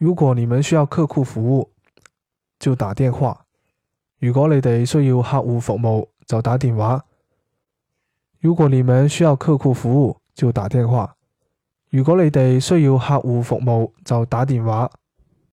如果你们需要客户服务就打电话。如果你哋需要客户服务就打电话。如果你们需要客户服务就打电话。如果你哋需要客户服务就打电话。